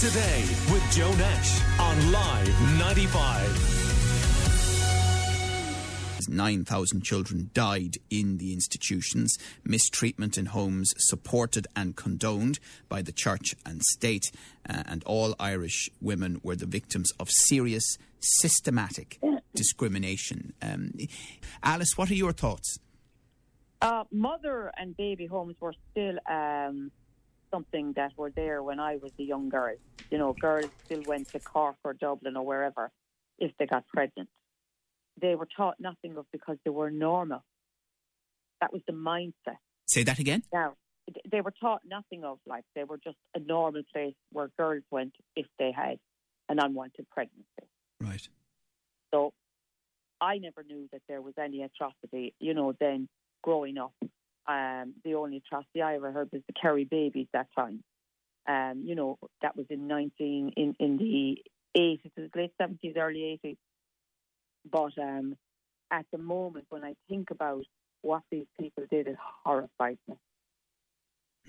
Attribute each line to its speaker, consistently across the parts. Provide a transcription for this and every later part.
Speaker 1: Today with Joe Nash on Live 95.
Speaker 2: 9,000 children died in the institutions. Mistreatment in homes supported and condoned by the church and state. Uh, and all Irish women were the victims of serious, systematic discrimination. Um, Alice, what are your thoughts?
Speaker 3: Uh, mother and baby homes were still um, something that were there when I was a young girl. You know, girls still went to Cork or Dublin or wherever if they got pregnant. They were taught nothing of because they were normal. That was the mindset.
Speaker 2: Say that again?
Speaker 3: Now, they were taught nothing of like they were just a normal place where girls went if they had an unwanted pregnancy.
Speaker 2: Right.
Speaker 3: So I never knew that there was any atrocity, you know, then growing up. Um, the only atrocity I ever heard was the Kerry babies that time. Um, you know, that was in 19, in, in the 80s, late 70s, early 80s. But um, at the moment, when I think about what these people did, it horrifies me.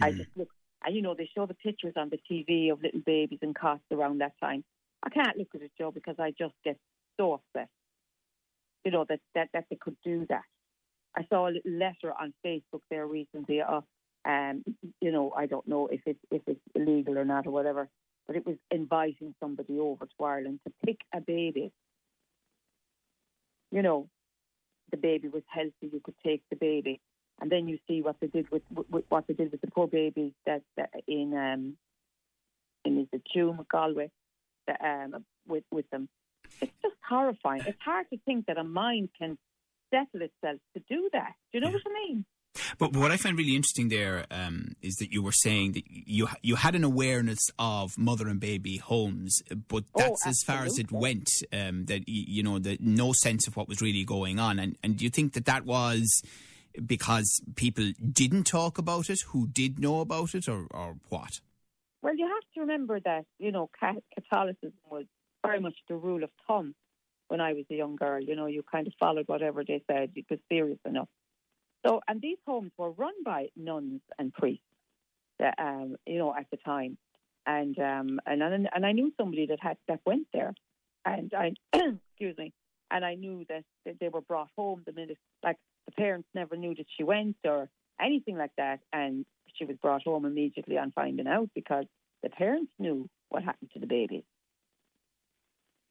Speaker 3: Mm. I just look, and you know, they show the pictures on the TV of little babies and cots around that time. I can't look at it, Joe, because I just get so upset. You know that that that they could do that. I saw a little letter on Facebook there recently. Uh, um, you know, I don't know if it's if it's illegal or not or whatever, but it was inviting somebody over to Ireland to pick a baby. You know, the baby was healthy. You could take the baby, and then you see what they did with, with what they did with the poor babies that, that in um in is it Tuam Galway, that, um with with them. It's just horrifying. It's hard to think that a mind can settle itself to do that. Do you know what I mean?
Speaker 2: But what I find really interesting there um, is that you were saying that you you had an awareness of mother and baby homes, but oh, that's oh, as far as it went. Um, that you know, the no sense of what was really going on, and and do you think that that was because people didn't talk about it, who did know about it, or or what?
Speaker 3: Well, you have to remember that you know Catholicism was very much the rule of thumb when I was a young girl. You know, you kind of followed whatever they said. You was serious enough. So, and these homes were run by nuns and priests, that, um, you know, at the time. And um, and and I knew somebody that had that went there, and I excuse me, and I knew that, that they were brought home the minute, like the parents never knew that she went or anything like that, and she was brought home immediately on finding out because the parents knew what happened to the baby.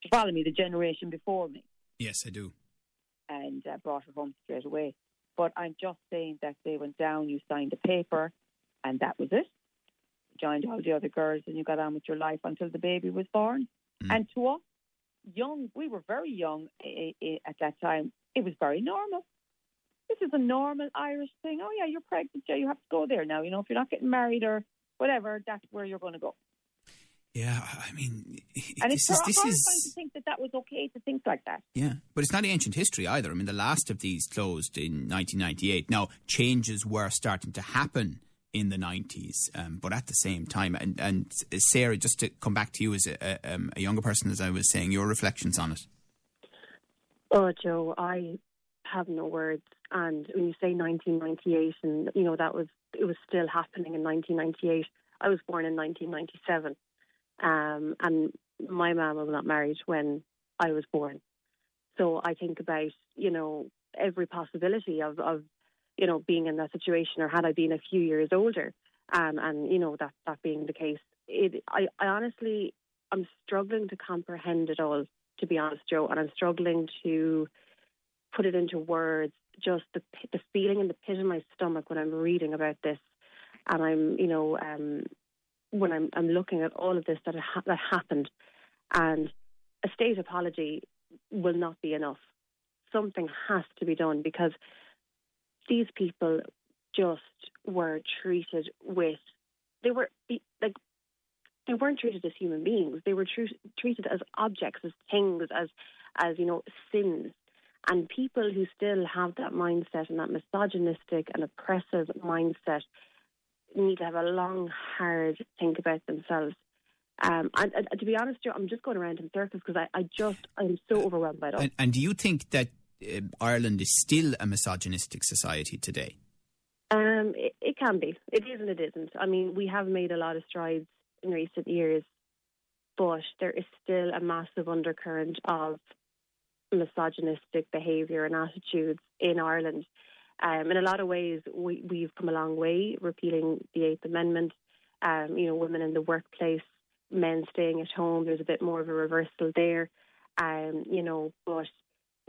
Speaker 3: You follow me? The generation before me.
Speaker 2: Yes, I do.
Speaker 3: And uh, brought her home straight away. But I'm just saying that they went down, you signed a paper, and that was it. You joined all the other girls, and you got on with your life until the baby was born. Mm. And to us, young, we were very young eh, eh, eh, at that time. It was very normal. This is a normal Irish thing. Oh yeah, you're pregnant, yeah, you have to go there now. You know, if you're not getting married or whatever, that's where you're going to go.
Speaker 2: Yeah, I mean,
Speaker 3: and this it's is this is to think that that was okay to think like that.
Speaker 2: Yeah, but it's not ancient history either. I mean, the last of these closed in 1998. Now, changes were starting to happen in the 90s, um, but at the same time, and, and Sarah, just to come back to you as a, a, um, a younger person, as I was saying, your reflections on it.
Speaker 4: Oh, Joe, I have no words. And when you say 1998, and you know that was it was still happening in 1998. I was born in 1997. Um, and my mum was not married when I was born. So I think about, you know, every possibility of, of you know, being in that situation or had I been a few years older um, and, you know, that, that being the case. It, I, I honestly, I'm struggling to comprehend it all, to be honest, Joe, and I'm struggling to put it into words. Just the the feeling in the pit of my stomach when I'm reading about this, and I'm, you know, um, when I'm, I'm looking at all of this that, ha- that happened, and a state apology will not be enough. Something has to be done because these people just were treated with they were like they weren't treated as human beings. They were tr- treated as objects, as things, as as you know sins. And people who still have that mindset and that misogynistic and oppressive mindset need to have a long, hard think about themselves. Um, and, and, to be honest, I'm just going around in circles because I, I just I'm so overwhelmed by it.
Speaker 2: And, and do you think that uh, Ireland is still a misogynistic society today?
Speaker 4: Um, it, it, can be. It is and it isn't. I mean, we have made a lot of strides in recent years but there is still a massive undercurrent of misogynistic behaviour and attitudes in Ireland. Um, in a lot of ways, we, we've come a long way repealing the Eighth Amendment. Um, you know, women in the workplace, men staying at home. There's a bit more of a reversal there. Um, you know, but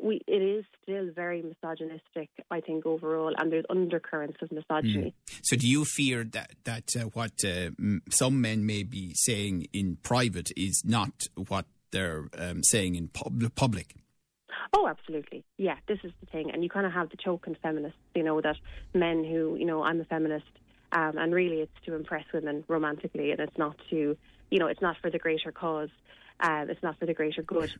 Speaker 4: we it is still very misogynistic, I think overall, and there's undercurrents of misogyny.
Speaker 2: Mm. So, do you fear that that uh, what uh, some men may be saying in private is not what they're um, saying in pub- public?
Speaker 4: Oh, absolutely. Yeah, this is the thing, and you kind of have the token feminists. You know that men who, you know, I'm a feminist, um, and really it's to impress women romantically, and it's not to, you know, it's not for the greater cause. Um, it's not for the greater good.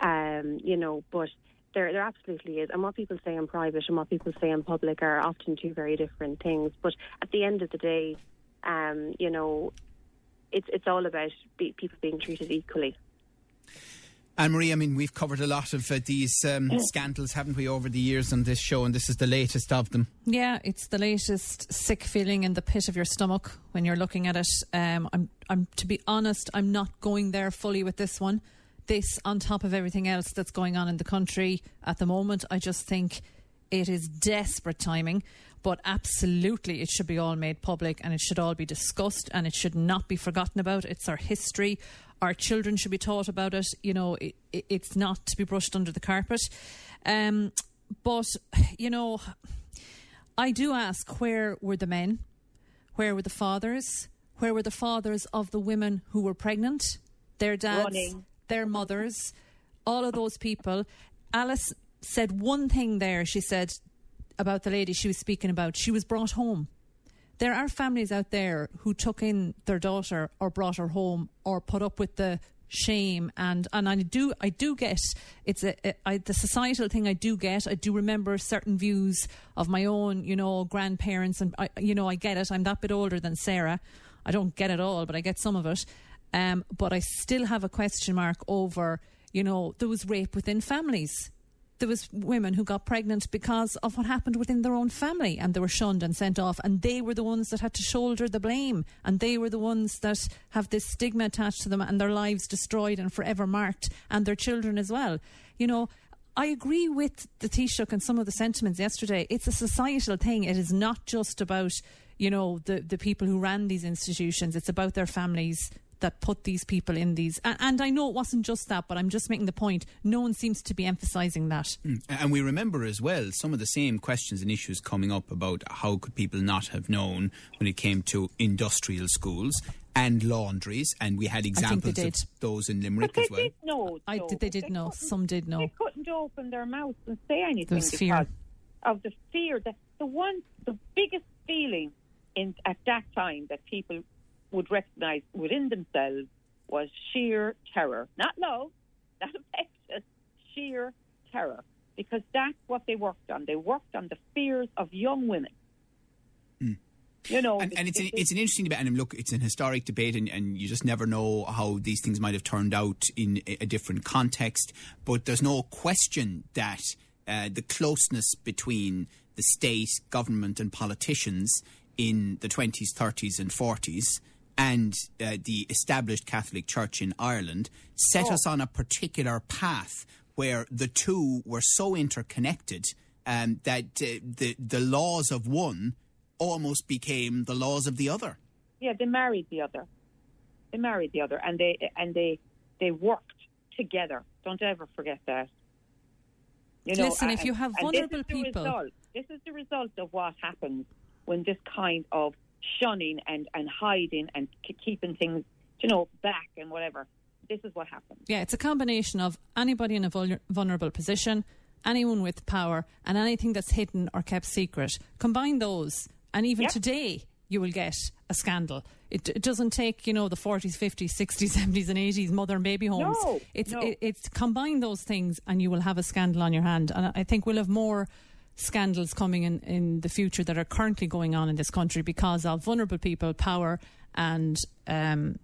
Speaker 4: Um, you know, but there, there absolutely is. And what people say in private and what people say in public are often two very different things. But at the end of the day, um, you know, it's it's all about be, people being treated equally.
Speaker 2: Anne Marie, I mean, we've covered a lot of uh, these um, scandals, haven't we, over the years on this show, and this is the latest of them.
Speaker 5: Yeah, it's the latest sick feeling in the pit of your stomach when you're looking at it. Um, I'm, I'm, to be honest, I'm not going there fully with this one. This, on top of everything else that's going on in the country at the moment, I just think it is desperate timing. But absolutely, it should be all made public and it should all be discussed and it should not be forgotten about. It's our history. Our children should be taught about it. You know, it, it, it's not to be brushed under the carpet. Um, but, you know, I do ask where were the men? Where were the fathers? Where were the fathers of the women who were pregnant? Their dads,
Speaker 3: Running.
Speaker 5: their mothers, all of those people. Alice said one thing there. She said about the lady she was speaking about. She was brought home. There are families out there who took in their daughter or brought her home or put up with the shame. And and I do I do get it's a, a I, the societal thing I do get. I do remember certain views of my own you know grandparents. And I, you know I get it. I'm that bit older than Sarah. I don't get it all but I get some of it. Um, but I still have a question mark over you know there was rape within families there was women who got pregnant because of what happened within their own family and they were shunned and sent off and they were the ones that had to shoulder the blame and they were the ones that have this stigma attached to them and their lives destroyed and forever marked and their children as well you know I agree with the Taoiseach and some of the sentiments yesterday. It's a societal thing. It is not just about, you know, the, the people who ran these institutions. It's about their families that put these people in these. And, and, I know it wasn't just that, but I'm just making the point. No one seems to be emphasising that.
Speaker 2: Mm. And we remember as well some of the same questions and issues coming up about how could people not have known when it came to industrial schools and laundries, and we had examples of those in Limerick
Speaker 3: but
Speaker 2: as well.
Speaker 3: Did know,
Speaker 5: I did, they did
Speaker 3: they
Speaker 5: know. Some did know.
Speaker 3: They couldn't open their mouths and say anything
Speaker 5: There was
Speaker 3: because
Speaker 5: fear.
Speaker 3: of the fear. That the one, the biggest feeling in at that time that people would recognise within themselves was sheer terror, not love, not affection, sheer terror, because that's what they worked on. They worked on the fears of young women.
Speaker 2: Mm.
Speaker 3: You know,
Speaker 2: and, and it's, an, it's an interesting debate. And look, it's an historic debate, and, and you just never know how these things might have turned out in a, a different context. But there's no question that uh, the closeness between the state, government, and politicians in the 20s, 30s, and 40s and uh, the established Catholic Church in Ireland set us on a particular path where the two were so interconnected um, that uh, the the laws of one almost became the laws of the other.
Speaker 3: yeah, they married the other. They married the other, and they and they they worked together. Don't ever forget that. You know,
Speaker 5: Listen, if you have
Speaker 3: and this
Speaker 5: vulnerable people-
Speaker 3: result. this is the result of what happens when this kind of shunning and and hiding and k- keeping things, you know, back and whatever. This is what happens.
Speaker 5: Yeah, it's a combination of anybody in a vul- vulnerable position, anyone with power, and anything that's hidden or kept secret. Combine those, and even
Speaker 3: Yep.
Speaker 5: today, you will get a scandal. It, it doesn't take, you know, the 40s, 50s, 60s, 70s, and 80s mother and baby homes.
Speaker 3: No,
Speaker 5: it's
Speaker 3: no.
Speaker 5: It, it's combine those things, and you will have a scandal on your hand. And I think we'll have more scandals coming in in the future that are currently going on in this country because of vulnerable people, power, and um,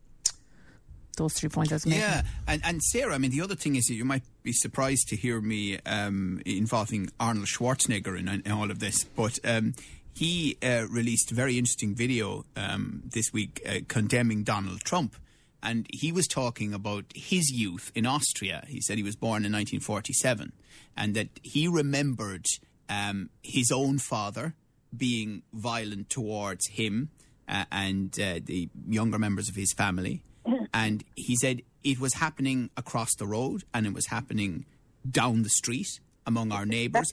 Speaker 5: those three points making.
Speaker 2: Yeah, and and Sarah, I mean, the other thing is that you might be surprised to hear me um, involving Arnold Schwarzenegger in, in all of this, but. Um, he uh, released a very interesting video um, this week uh, condemning Donald Trump and he was talking about his youth in Austria. He said he was born in 1947, and that he remembered um, his own father being violent towards him uh, and uh, the younger members of his family. and he said it was happening across the road and it was happening down the street among our neighbours.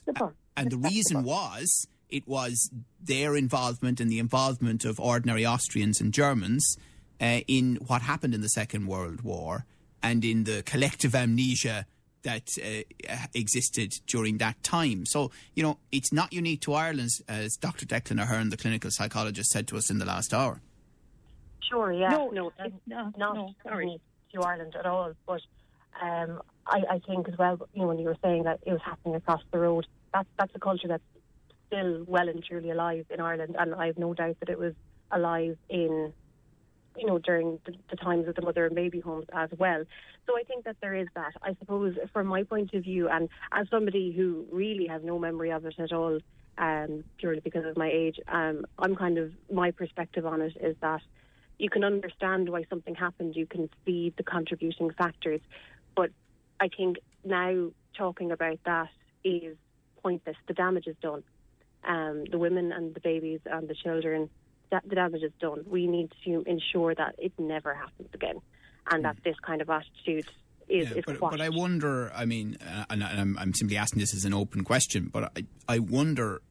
Speaker 2: And the reason was it was their involvement and the involvement of ordinary Austrians and Germans uh, in what happened in the Second World War and in the collective amnesia that uh, existed during that time. So, you know, it's not unique to Ireland, as Dr. Declan Ahern, the clinical psychologist, said to us in the last hour.
Speaker 4: Sure, yeah.
Speaker 3: No,
Speaker 4: no,
Speaker 3: it's
Speaker 4: it's
Speaker 3: not-
Speaker 4: not
Speaker 3: no, sorry.
Speaker 4: unique to Ireland at all. But um, I, I think as well, you know, when you were saying that it was happening across the road, that's that's a culture that's still well and truly alive in Ireland, and I have no doubt that it was alive in, you know, during the, the times of the mother and baby homes as well. So I think that there is that. I suppose from my point of view, and as somebody who really has no memory of it at all, um, purely because of my age, um, I'm kind of my perspective on it is that you can understand why something happened, you can see the contributing factors, but I think now talking about that is pointless. The damage is done. Um, the women and the babies and the children, that, the damage is done. We need to ensure that it never happens again, and that this kind of attitude is,
Speaker 2: Yeah,
Speaker 4: is
Speaker 2: but,
Speaker 4: quashed.
Speaker 2: but I wonder, I mean, uh, and, and I'm, I'm simply asking this as an open question, but I, I wonder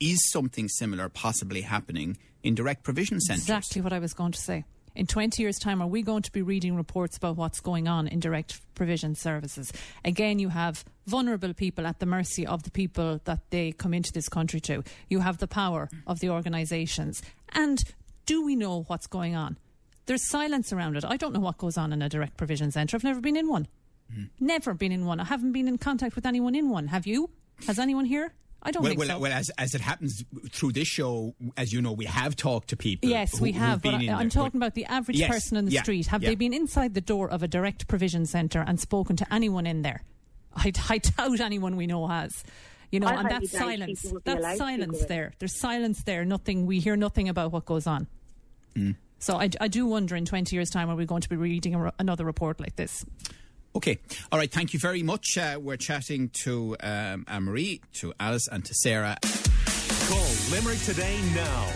Speaker 2: is something similar possibly happening in direct provision centres?
Speaker 5: Exactly what I was going to say. In 20 years' time, are we going to be reading reports about what's going on in direct provision services? Again, you have vulnerable people at the mercy of the people that they come into this country to. You have the power of the organisations. And do we know what's going on? There's silence around it. I don't know what goes on in a direct provision centre. I've never been in one. Hmm. Never been in one. I haven't been in contact with anyone in one. Have you? Has anyone here? I don't
Speaker 2: Well,
Speaker 5: think
Speaker 2: well,
Speaker 5: so.
Speaker 2: well, as, as it happens through this show, as you know, we have talked to people.
Speaker 5: Yes,
Speaker 2: who-
Speaker 5: we have.
Speaker 2: been
Speaker 5: But I, I'm
Speaker 2: there,
Speaker 5: talking about the average
Speaker 2: Yes,
Speaker 5: person in the
Speaker 2: yeah,
Speaker 5: street. Have
Speaker 2: yeah.
Speaker 5: they been inside the door of a direct provision centre and spoken to anyone in there? I, I doubt anyone we know has. You know,
Speaker 4: I
Speaker 5: and
Speaker 4: highly
Speaker 5: that's silence.
Speaker 4: people would be allowed
Speaker 5: That's silence there. There's silence there. Nothing. We hear nothing about what goes on.
Speaker 2: Mm.
Speaker 5: So I, I do wonder in 20 years' time are we going to be reading a, another report like this?
Speaker 2: Okay. All right. Thank you very much. Uh, we're chatting to um, Anne Marie, to Alice, and to Sarah.
Speaker 1: Call Limerick today now.